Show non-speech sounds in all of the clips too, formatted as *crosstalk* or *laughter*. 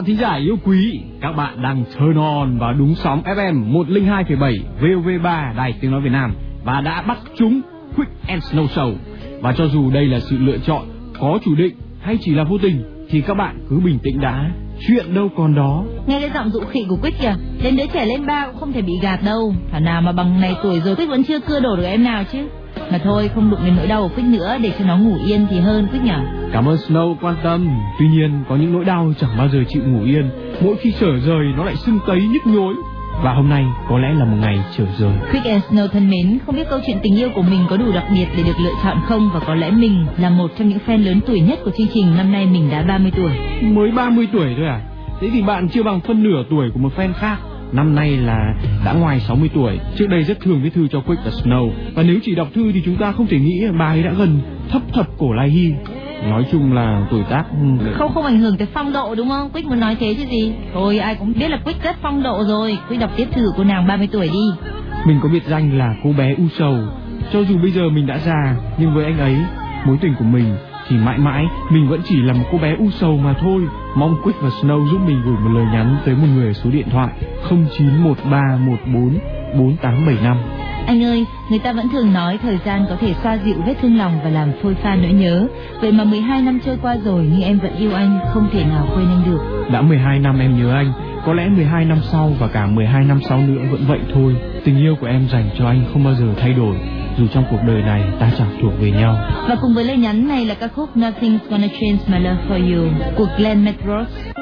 bạn thính giả yêu quý, các bạn đang turn on và đúng sóng FM 102,7 VOV3 Đài Tiếng Nói Việt Nam và đã bắt chúng Quick and Snow Show. Và cho dù đây là sự lựa chọn có chủ định hay chỉ là vô tình thì các bạn cứ bình tĩnh đã, chuyện đâu còn đó. Nghe cái giọng dụ khỉ của Quick kìa, đến đứa trẻ lên ba cũng không thể bị gạt đâu. Thảo nào mà bằng này tuổi rồi Quick vẫn chưa cưa đổ được em nào chứ. Mà thôi không đụng đến nỗi đau của Quick nữa để cho nó ngủ yên thì hơn Quick nhỉ Cảm ơn Snow quan tâm. Tuy nhiên có những nỗi đau chẳng bao giờ chịu ngủ yên. Mỗi khi trở rời nó lại sưng tấy nhức nhối. Và hôm nay có lẽ là một ngày trở rời. Quick and Snow thân mến, không biết câu chuyện tình yêu của mình có đủ đặc biệt để được lựa chọn không và có lẽ mình là một trong những fan lớn tuổi nhất của chương trình năm nay mình đã 30 tuổi. Mới 30 tuổi thôi à? Thế thì bạn chưa bằng phân nửa tuổi của một fan khác. Năm nay là đã ngoài 60 tuổi. Trước đây rất thường viết thư cho Quick và Snow. Và nếu chỉ đọc thư thì chúng ta không thể nghĩ bà ấy đã gần thấp thập cổ lai hy. Nói chung là tuổi tác ừ, Không không ảnh hưởng tới phong độ đúng không? Quick muốn nói thế chứ gì? Thôi ai cũng biết là Quick rất phong độ rồi. Quick đọc tiếp thư của cô nàng 30 tuổi đi. Mình có biệt danh là cô bé u sầu. Cho dù bây giờ mình đã già, nhưng với anh ấy, mối tình của mình thì mãi mãi mình vẫn chỉ là một cô bé u sầu mà thôi. Mong Quick và Snow giúp mình gửi một lời nhắn tới một người ở số điện thoại 091314 4875. Anh ơi, người ta vẫn thường nói thời gian có thể xoa dịu vết thương lòng và làm phôi pha nỗi nhớ. Vậy mà 12 năm trôi qua rồi nhưng em vẫn yêu anh, không thể nào quên anh được. Đã 12 năm em nhớ anh, có lẽ 12 năm sau và cả 12 năm sau nữa vẫn vậy thôi. Tình yêu của em dành cho anh không bao giờ thay đổi, dù trong cuộc đời này ta chẳng thuộc về nhau. Và cùng với lời nhắn này là ca khúc Nothing's Gonna Change My Love For You của Glenn Medrose.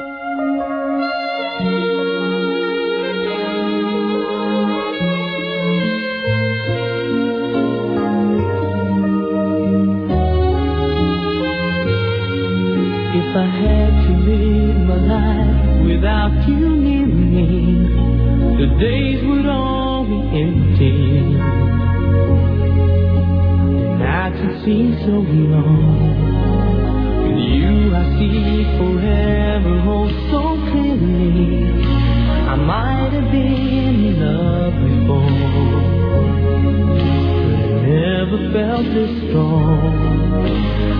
Felt this strong.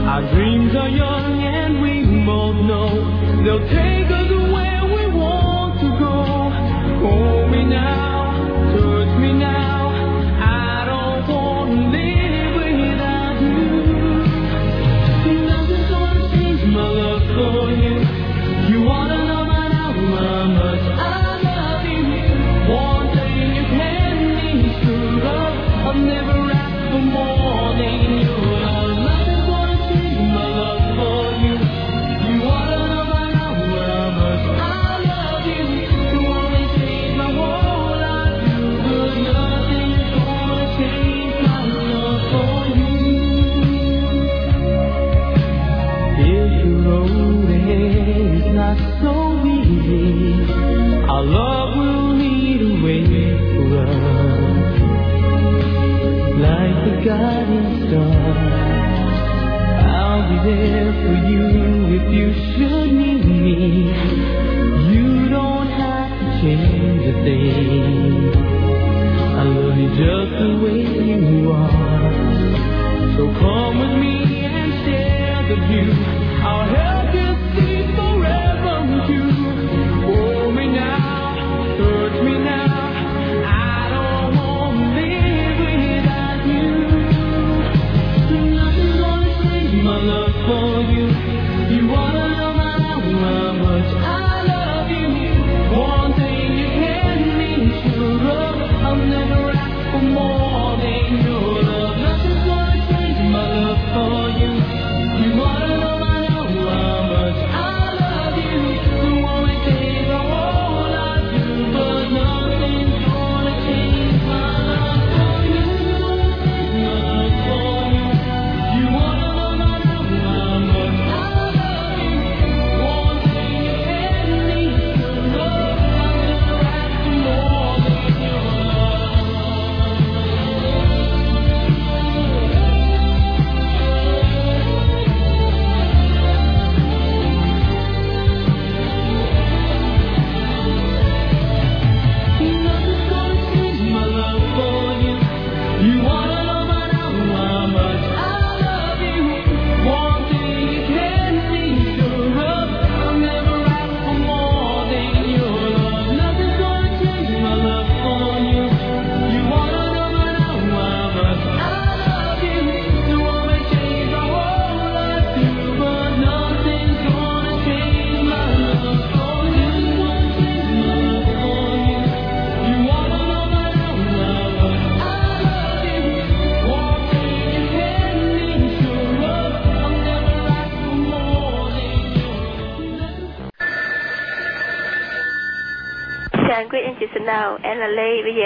Our dreams are young and we both know they'll take us where we want to go. Hold me now, come with me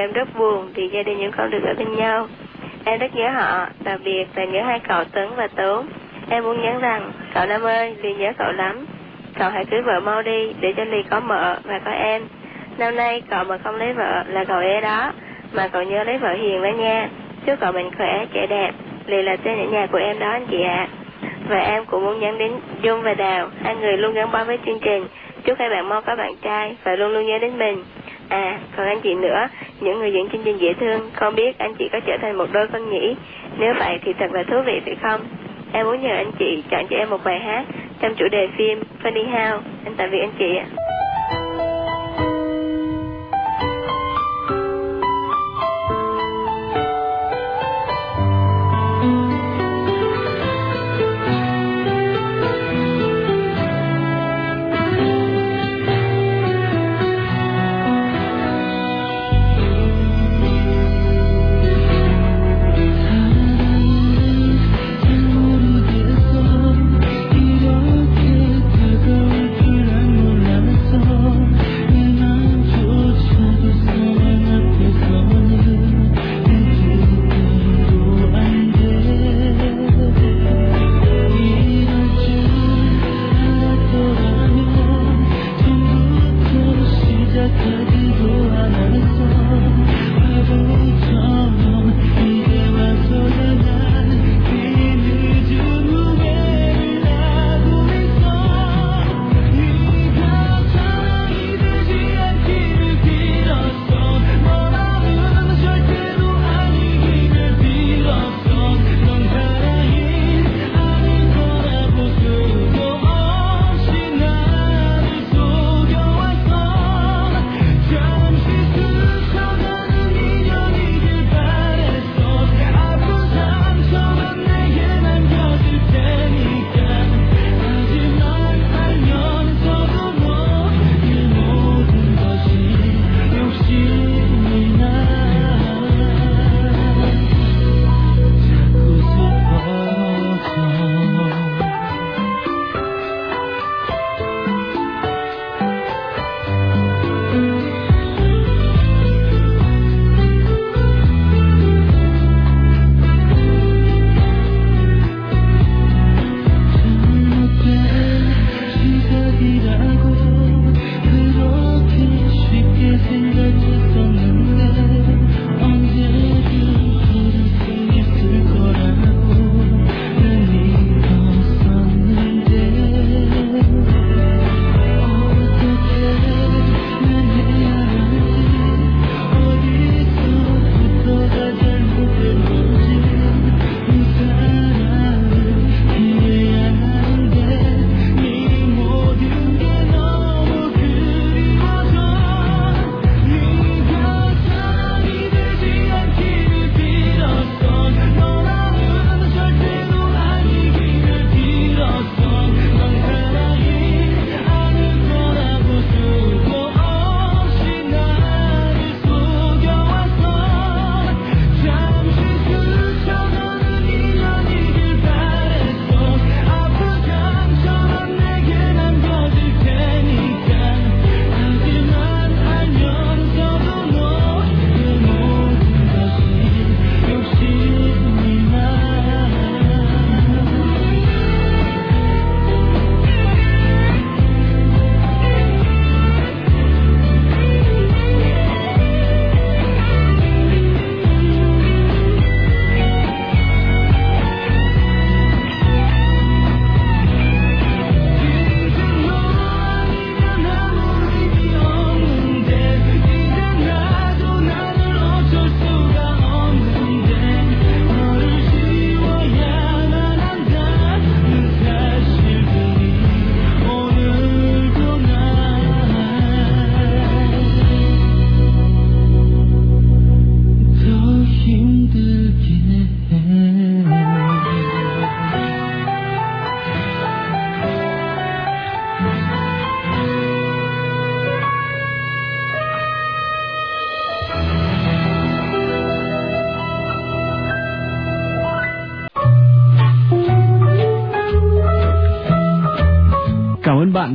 em rất buồn vì gia đình em không được ở bên nhau. Em rất nhớ họ, đặc biệt là nhớ hai cậu Tấn và Tốn. Em muốn nhắn rằng, cậu Nam ơi, Ly nhớ cậu lắm. Cậu hãy cưới vợ mau đi, để cho Ly có mợ và có em. Năm nay cậu mà không lấy vợ là cậu ế đó, mà cậu nhớ lấy vợ hiền đó nha. Chúc cậu mạnh khỏe, trẻ đẹp. Ly là tên ở nhà của em đó anh chị ạ. Và em cũng muốn nhắn đến Dung và Đào, hai người luôn gắn bó với chương trình. Chúc hai bạn mau có bạn trai và luôn luôn nhớ đến mình. À, còn anh chị nữa, những người diễn chương trình dễ thương, không biết anh chị có trở thành một đôi con nhỉ? Nếu vậy thì thật là thú vị phải không? Em muốn nhờ anh chị chọn cho em một bài hát trong chủ đề phim Funny How. Anh tạm biệt anh chị ạ.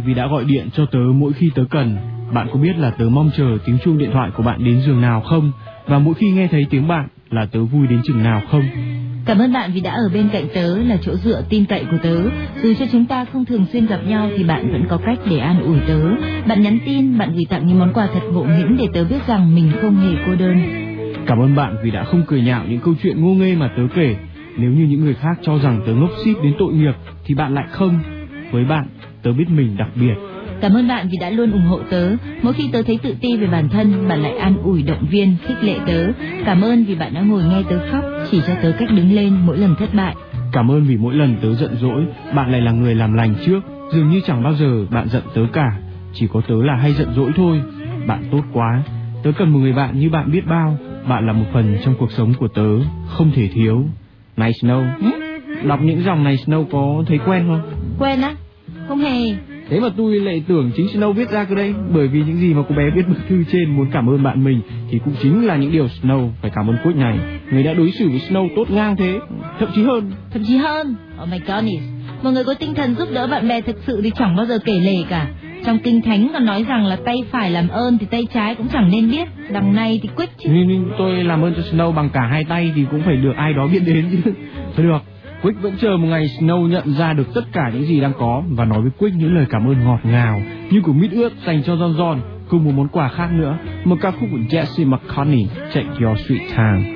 Vì đã gọi điện cho tớ mỗi khi tớ cần. bạn có biết là tớ mong chờ tiếng chuông điện thoại của bạn đến giường nào không? Và mỗi khi nghe thấy tiếng bạn là tớ vui đến chừng nào không? Cảm ơn bạn vì đã ở bên cạnh tớ là chỗ dựa tin cậy của tớ. Dù cho chúng ta không thường xuyên gặp nhau thì bạn vẫn có cách để an ủi tớ. Bạn nhắn tin, bạn gửi tặng những món quà thật ngộ nghĩnh để tớ biết rằng mình không hề cô đơn. Cảm ơn bạn vì đã không cười nhạo những câu chuyện ngô nghê mà tớ kể. Nếu như những người khác cho rằng tớ ngốc xít đến tội nghiệp thì bạn lại không. Với bạn, tớ biết mình đặc biệt. Cảm ơn bạn vì đã luôn ủng hộ tớ. Mỗi khi tớ thấy tự ti về bản thân, bạn lại an ủi động viên, khích lệ tớ. Cảm ơn vì bạn đã ngồi nghe tớ khóc, chỉ cho tớ cách đứng lên mỗi lần thất bại. Cảm ơn vì mỗi lần tớ giận dỗi, bạn lại là người làm lành trước. Dường như chẳng bao giờ bạn giận tớ cả, chỉ có tớ là hay giận dỗi thôi. Bạn tốt quá, tớ cần một người bạn như bạn biết bao. Bạn là một phần trong cuộc sống của tớ, không thể thiếu. Này Snow, Ừ? đọc những dòng này Snow có thấy quen không? Quen á? Không hề. Thế mà tôi lại tưởng chính Snow viết ra cơ đây Bởi vì những gì mà cô bé viết bức thư trên muốn cảm ơn bạn mình Thì cũng chính là những điều Snow phải cảm ơn Quick này Người đã đối xử với Snow tốt ngang thế Thậm chí hơn Thậm chí hơn. Oh my goodness. Một người có tinh thần giúp đỡ bạn bè thực sự thì chẳng bao giờ kể lể cả. Trong kinh thánh còn nói rằng là tay phải làm ơn thì tay trái cũng chẳng nên biết. Đằng này thì quyết chứ. Nhưng nhưng tôi làm ơn cho Snow bằng cả hai tay Thì cũng phải được ai đó biết đến chứ *laughs* Thôi được Quick vẫn chờ một ngày Snow nhận ra được tất cả những gì đang có Và nói với Quick những lời cảm ơn ngọt ngào Như của mít ướt dành cho John John Cùng một món quà khác nữa. Một ca khúc của Jesse McCartney Take Your Sweet Time.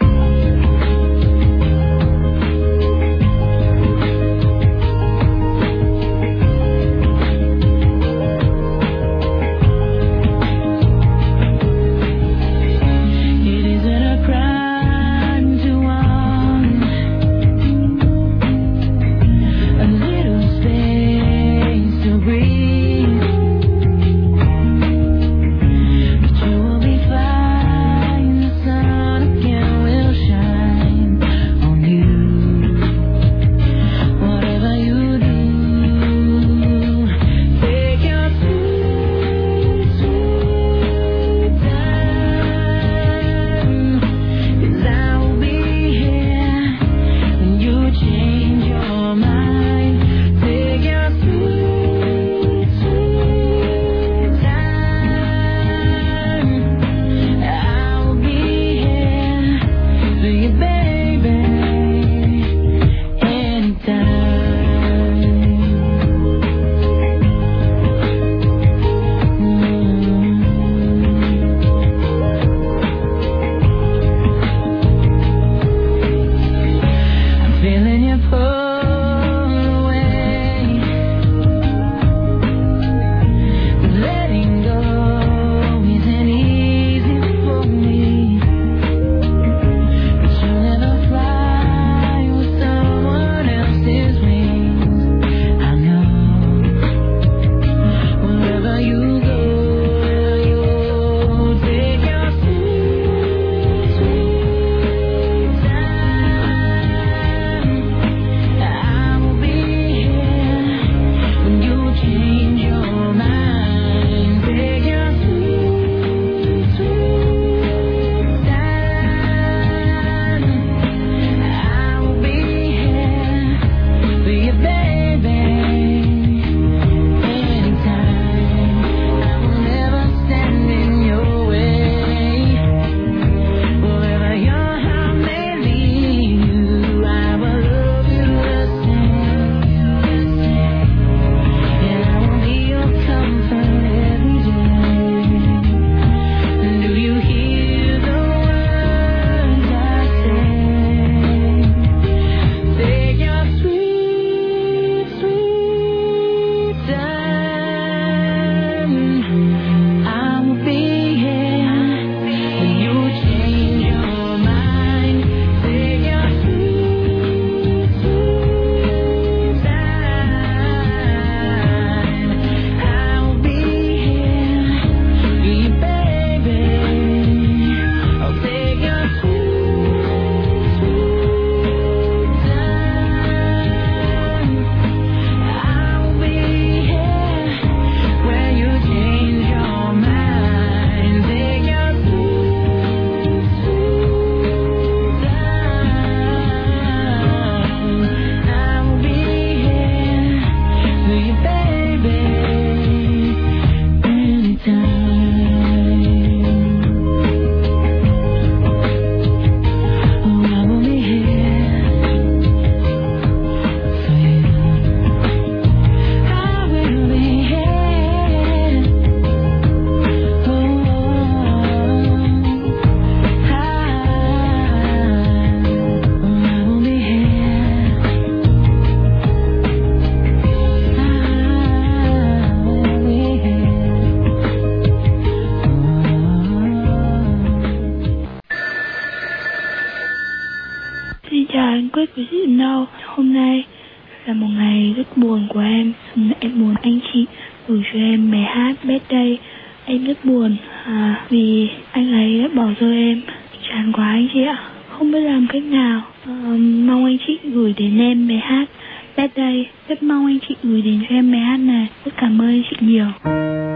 now.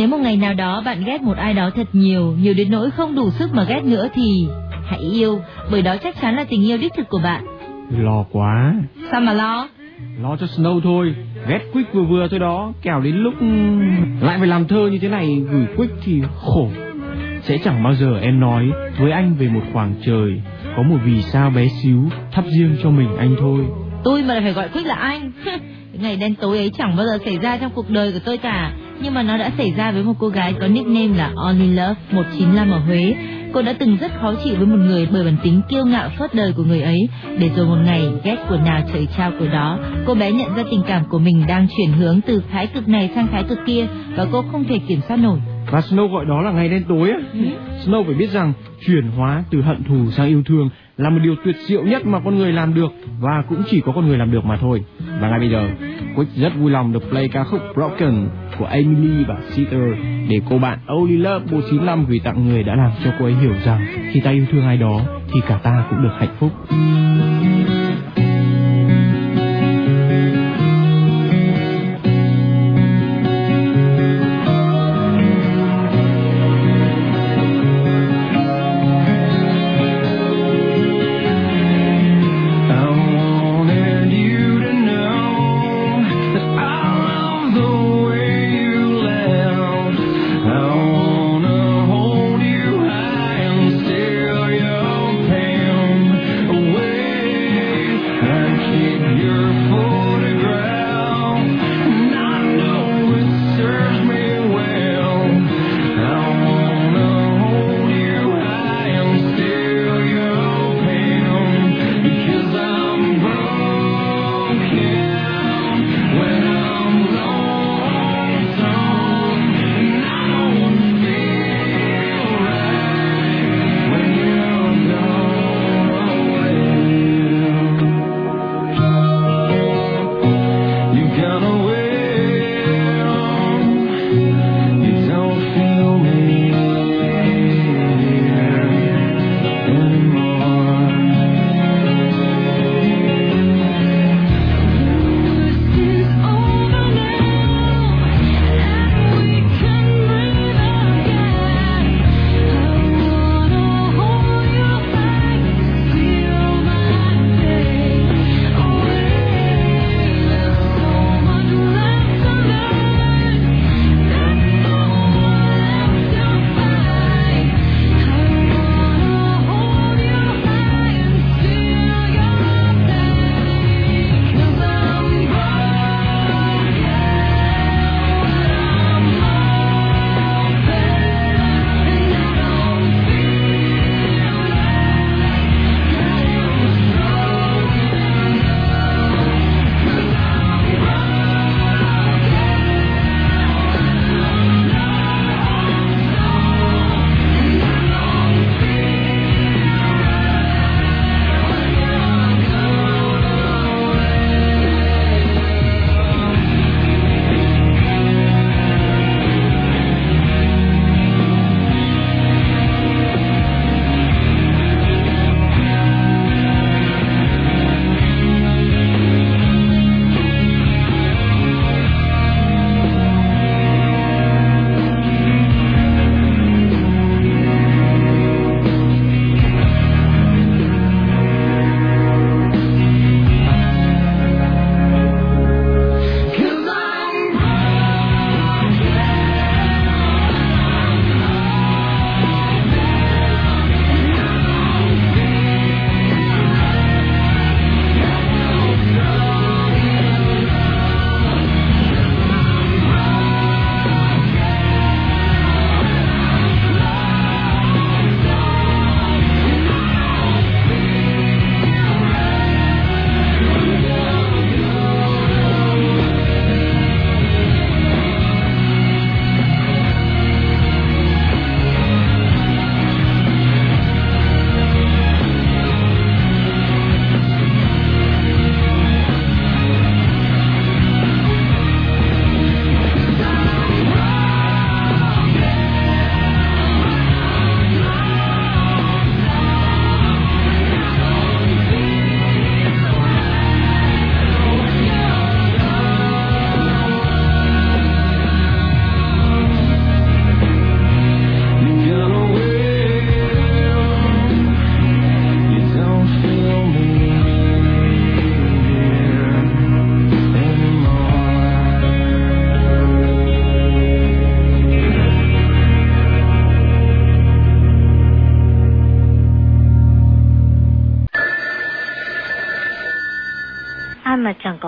Nếu một ngày nào đó bạn ghét một ai đó thật nhiều, nhiều đến nỗi không đủ sức mà ghét nữa thì hãy yêu, bởi đó chắc chắn là tình yêu đích thực của bạn. Lo quá. Sao mà lo? Lo cho Snow thôi, ghét Quick vừa vừa thôi đó, kẻo đến lúc ừ, lại phải làm thơ như thế này gửi Quick thì khổ. Sẽ chẳng bao giờ em nói với anh về một khoảng trời có một vì sao bé xíu thắp riêng cho mình anh thôi. Tôi mà phải gọi Quick là anh. *laughs* Ngày đen tối ấy chẳng bao giờ xảy ra trong cuộc đời của tôi cả nhưng mà nó đã xảy ra với một cô gái có nickname là Only Love 195 ở Huế. Cô đã từng rất khó chịu với một người bởi bản tính kiêu ngạo phớt đời của người ấy, để rồi một ngày ghét của nào trời trao của đó, cô bé nhận ra tình cảm của mình đang chuyển hướng từ thái cực này sang thái cực kia và cô không thể kiểm soát nổi. Và Snow gọi đó là ngày đen tối á. Ừ. Snow phải biết rằng chuyển hóa từ hận thù sang yêu thương là một điều tuyệt diệu nhất mà con người làm được và cũng chỉ có con người làm được mà thôi. Và ngay bây giờ, Quick rất vui lòng được play ca khúc Broken của Emily và Peter để cô bạn Only Love 195 gửi tặng người đã làm cho cô ấy hiểu rằng khi ta yêu thương ai đó thì cả ta cũng được hạnh phúc.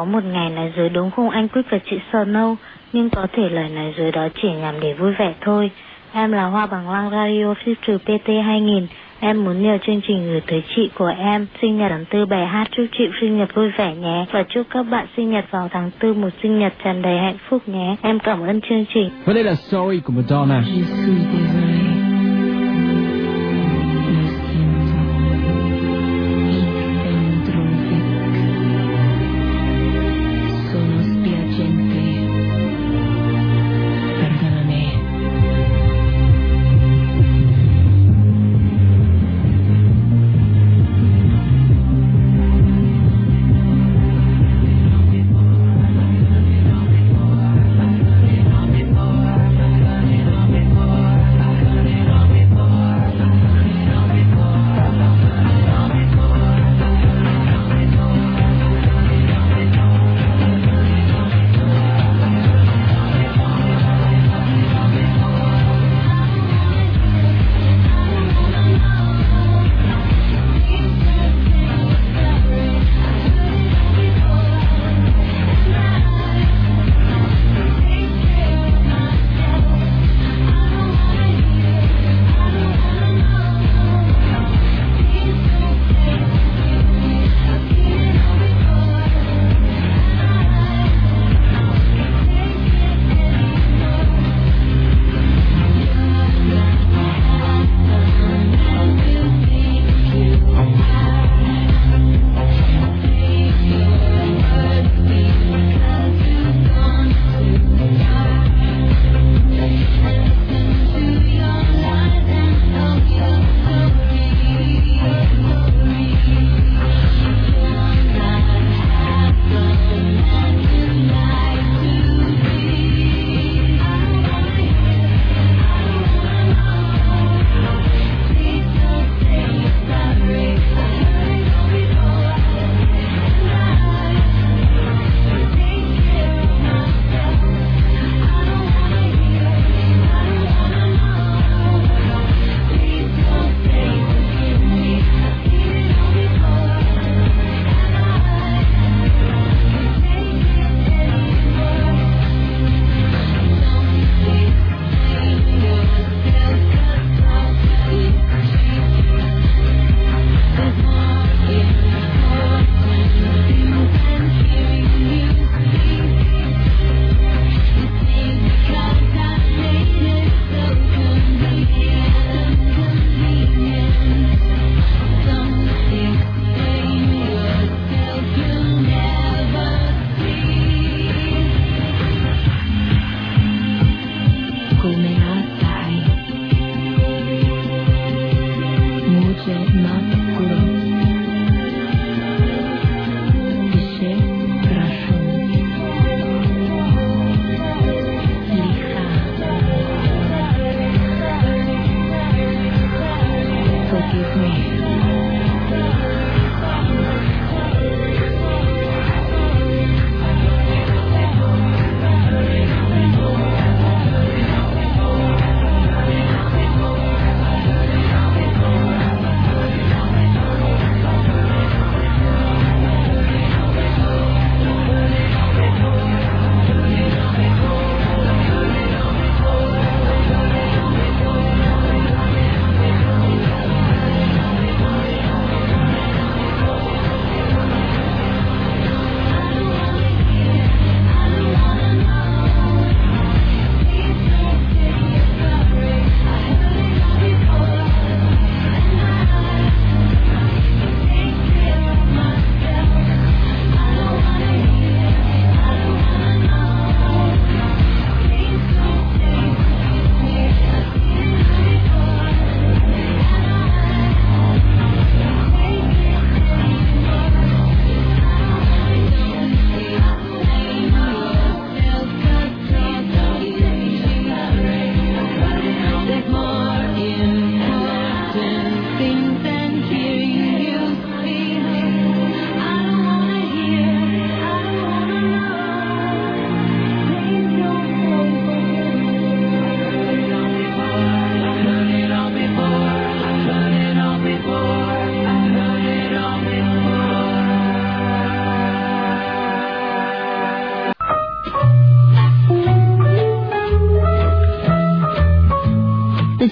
Có một ngày nói dối đúng không anh Quyết và chị Snow, nhưng có thể lời nói dối đó chỉ nhằm để vui vẻ thôi. Em là Hoa Bằng Lăng Radio Future PT 2000. Em muốn nhờ chương trình gửi tới chị của em sinh nhật tháng tư bài hát chúc chị sinh nhật vui vẻ nhé và chúc các bạn sinh nhật vào tháng tư một sinh nhật tràn đầy hạnh phúc nhé. Em cảm ơn chương trình. Và đây là Sorry của Madonna.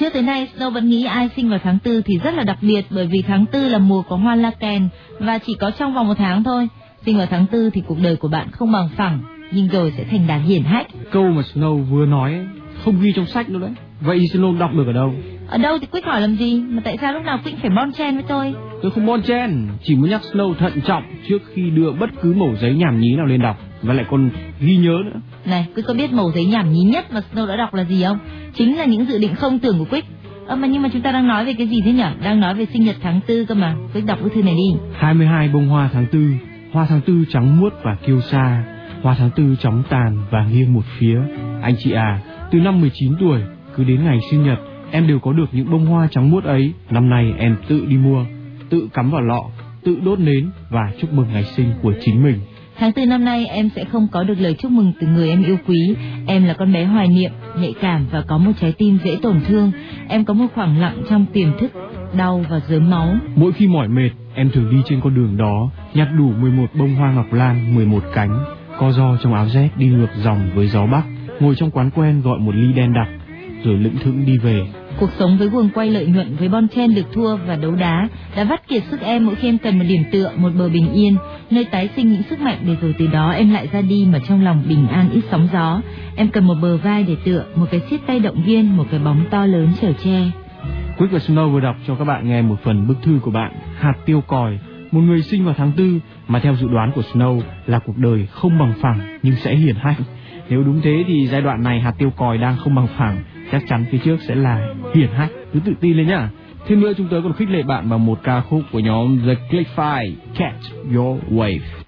Trước tới nay, Snow vẫn nghĩ ai sinh vào tháng tư thì rất là đặc biệt bởi vì tháng tư là mùa có hoa la kèn và chỉ có trong vòng một tháng thôi. Sinh vào tháng tư thì cuộc đời của bạn không bằng phẳng, nhưng rồi sẽ thành đạt hiển hách. Câu mà Snow vừa nói ấy, không ghi trong sách đâu đấy. Vậy Snow đọc được ở đâu? Ở đâu thì Quyết hỏi làm gì, mà tại sao lúc nào Quyết phải bon chen với tôi? Tôi không bon chen, chỉ muốn nhắc Snow thận trọng trước khi đưa bất cứ mẩu giấy nhảm nhí nào lên đọc và lại còn ghi nhớ nữa. Này, Quyết có biết mẩu giấy nhảm nhí nhất mà Snow đã đọc là gì không? Chính là những dự định không tưởng của Quyết. Ơ mà nhưng mà chúng ta đang nói về cái gì thế nhỉ? Đang nói về sinh nhật tháng tư cơ mà. Quyết đọc cái thư này đi. 22 bông hoa tháng tư, hoa tháng tư trắng muốt và kiêu sa, hoa tháng tư chóng tàn và nghiêng một phía. Anh chị à, từ năm 19 tuổi, cứ đến ngày sinh nhật, em đều có được những bông hoa trắng muốt ấy. Năm nay em tự đi mua, tự cắm vào lọ, tự đốt nến và chúc mừng ngày sinh của chính mình. Tháng tư năm nay em sẽ không có được lời chúc mừng từ người em yêu quý. Em là con bé hoài niệm, nhạy cảm và có một trái tim dễ tổn thương. Em có một khoảng lặng trong tiềm thức, đau và dớm máu. Mỗi khi mỏi mệt, em thường đi trên con đường đó, nhặt đủ 11 bông hoa ngọc lan, 11 cánh, co ro trong áo rét đi ngược dòng với gió bắc, ngồi trong quán quen gọi một ly đen đặc, rồi lững thững đi về. Cuộc sống với guồng quay lợi nhuận với bon chen được thua và đấu đá đã vắt kiệt sức em mỗi khi em cần một điểm tựa, một bờ bình yên, nơi tái sinh những sức mạnh để rồi từ đó em lại ra đi mà trong lòng bình an ít sóng gió. Em cần một bờ vai để tựa, một cái siết tay động viên, một cái bóng to lớn chở che. Quick và Snow vừa đọc cho các bạn nghe một phần bức thư của bạn Hạt Tiêu Còi, một người sinh vào tháng tư mà theo dự đoán của Snow là cuộc đời không bằng phẳng nhưng sẽ hiển hạnh. Nếu đúng thế thì giai đoạn này Hạt Tiêu Còi đang không bằng phẳng, chắc chắn phía trước sẽ là hiển hách. Cứ tự tin lên nhá. Thêm nữa chúng tôi còn khích lệ bạn bằng một ca khúc của nhóm The Click Five, Catch Your Wave.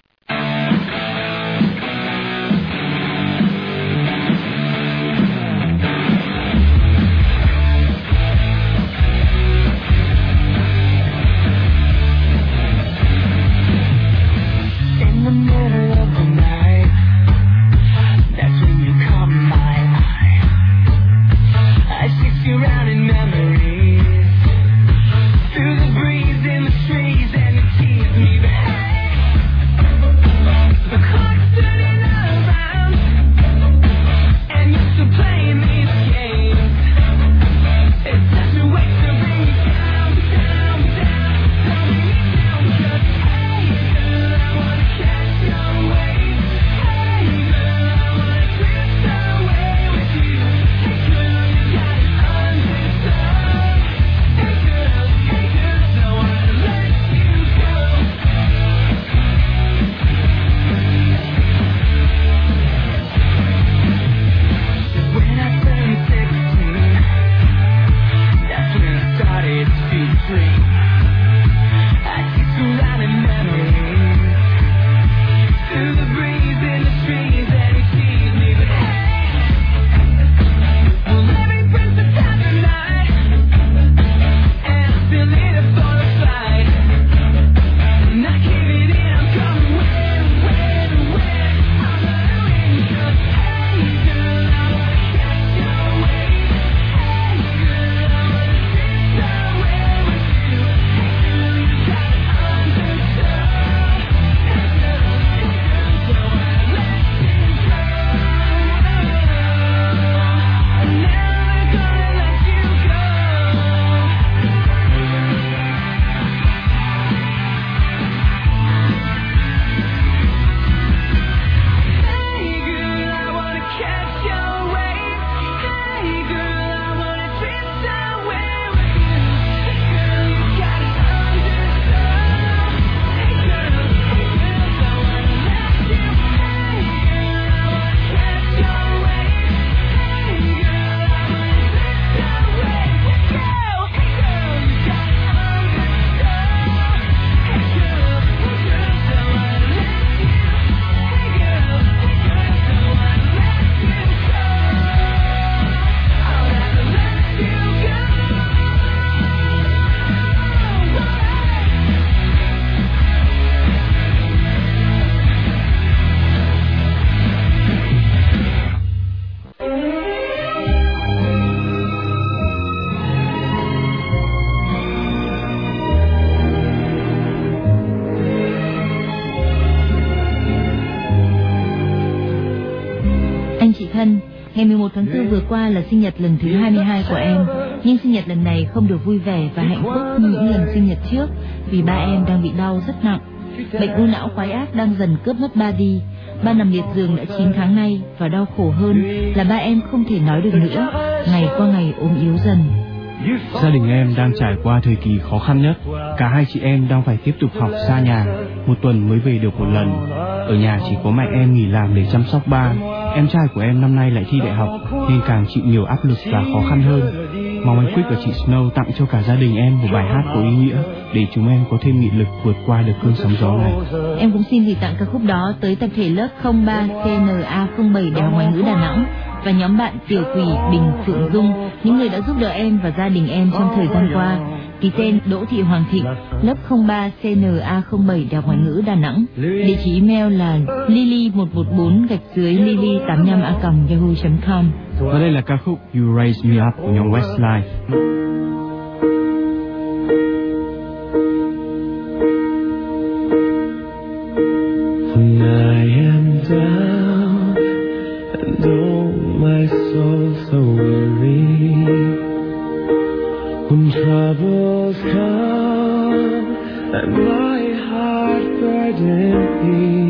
Thân, ngày 11 tháng 4 vừa qua là sinh nhật lần thứ 22 của em. Nhưng sinh nhật lần này không được vui vẻ và hạnh phúc như những lần sinh nhật trước vì ba em đang bị đau rất nặng. Bệnh u não quái ác đang dần cướp mất ba đi. Ba nằm liệt giường đã 9 tháng nay và đau khổ hơn là ba em không thể nói được nữa, ngày qua ngày ốm yếu dần. Gia đình em đang trải qua thời kỳ khó khăn nhất. Cả hai chị em đang phải tiếp tục học xa nhà, một tuần mới về được một lần. Ở nhà chỉ có mẹ em nghỉ làm để chăm sóc ba. Em trai của em năm nay lại thi đại học nên càng chịu nhiều áp lực và khó khăn hơn. Mong anh Quyết và chị Snow tặng cho cả gia đình em một bài hát có ý nghĩa để chúng em có thêm nghị lực vượt qua được cơn sóng gió này. Em cũng xin gửi tặng ca khúc đó tới tập thể lớp 03 TNA07 Đại học Ngoại ngữ Đà Nẵng và nhóm bạn Tiểu Quỷ, Bình, Phượng Dung, những người đã giúp đỡ em và gia đình em trong thời gian qua. Ký tên Đỗ Thị Hoàng Thịnh, lớp 03 CNA07 Đại học Ngoại ngữ Đà Nẵng. Địa chỉ email là lily114 gạch dưới lily85 yahoo.com. Và đây là ca khúc You Raise Me Up của nhóm Westlife. Down and oh my soul so weary, troubles come and my heart burden be,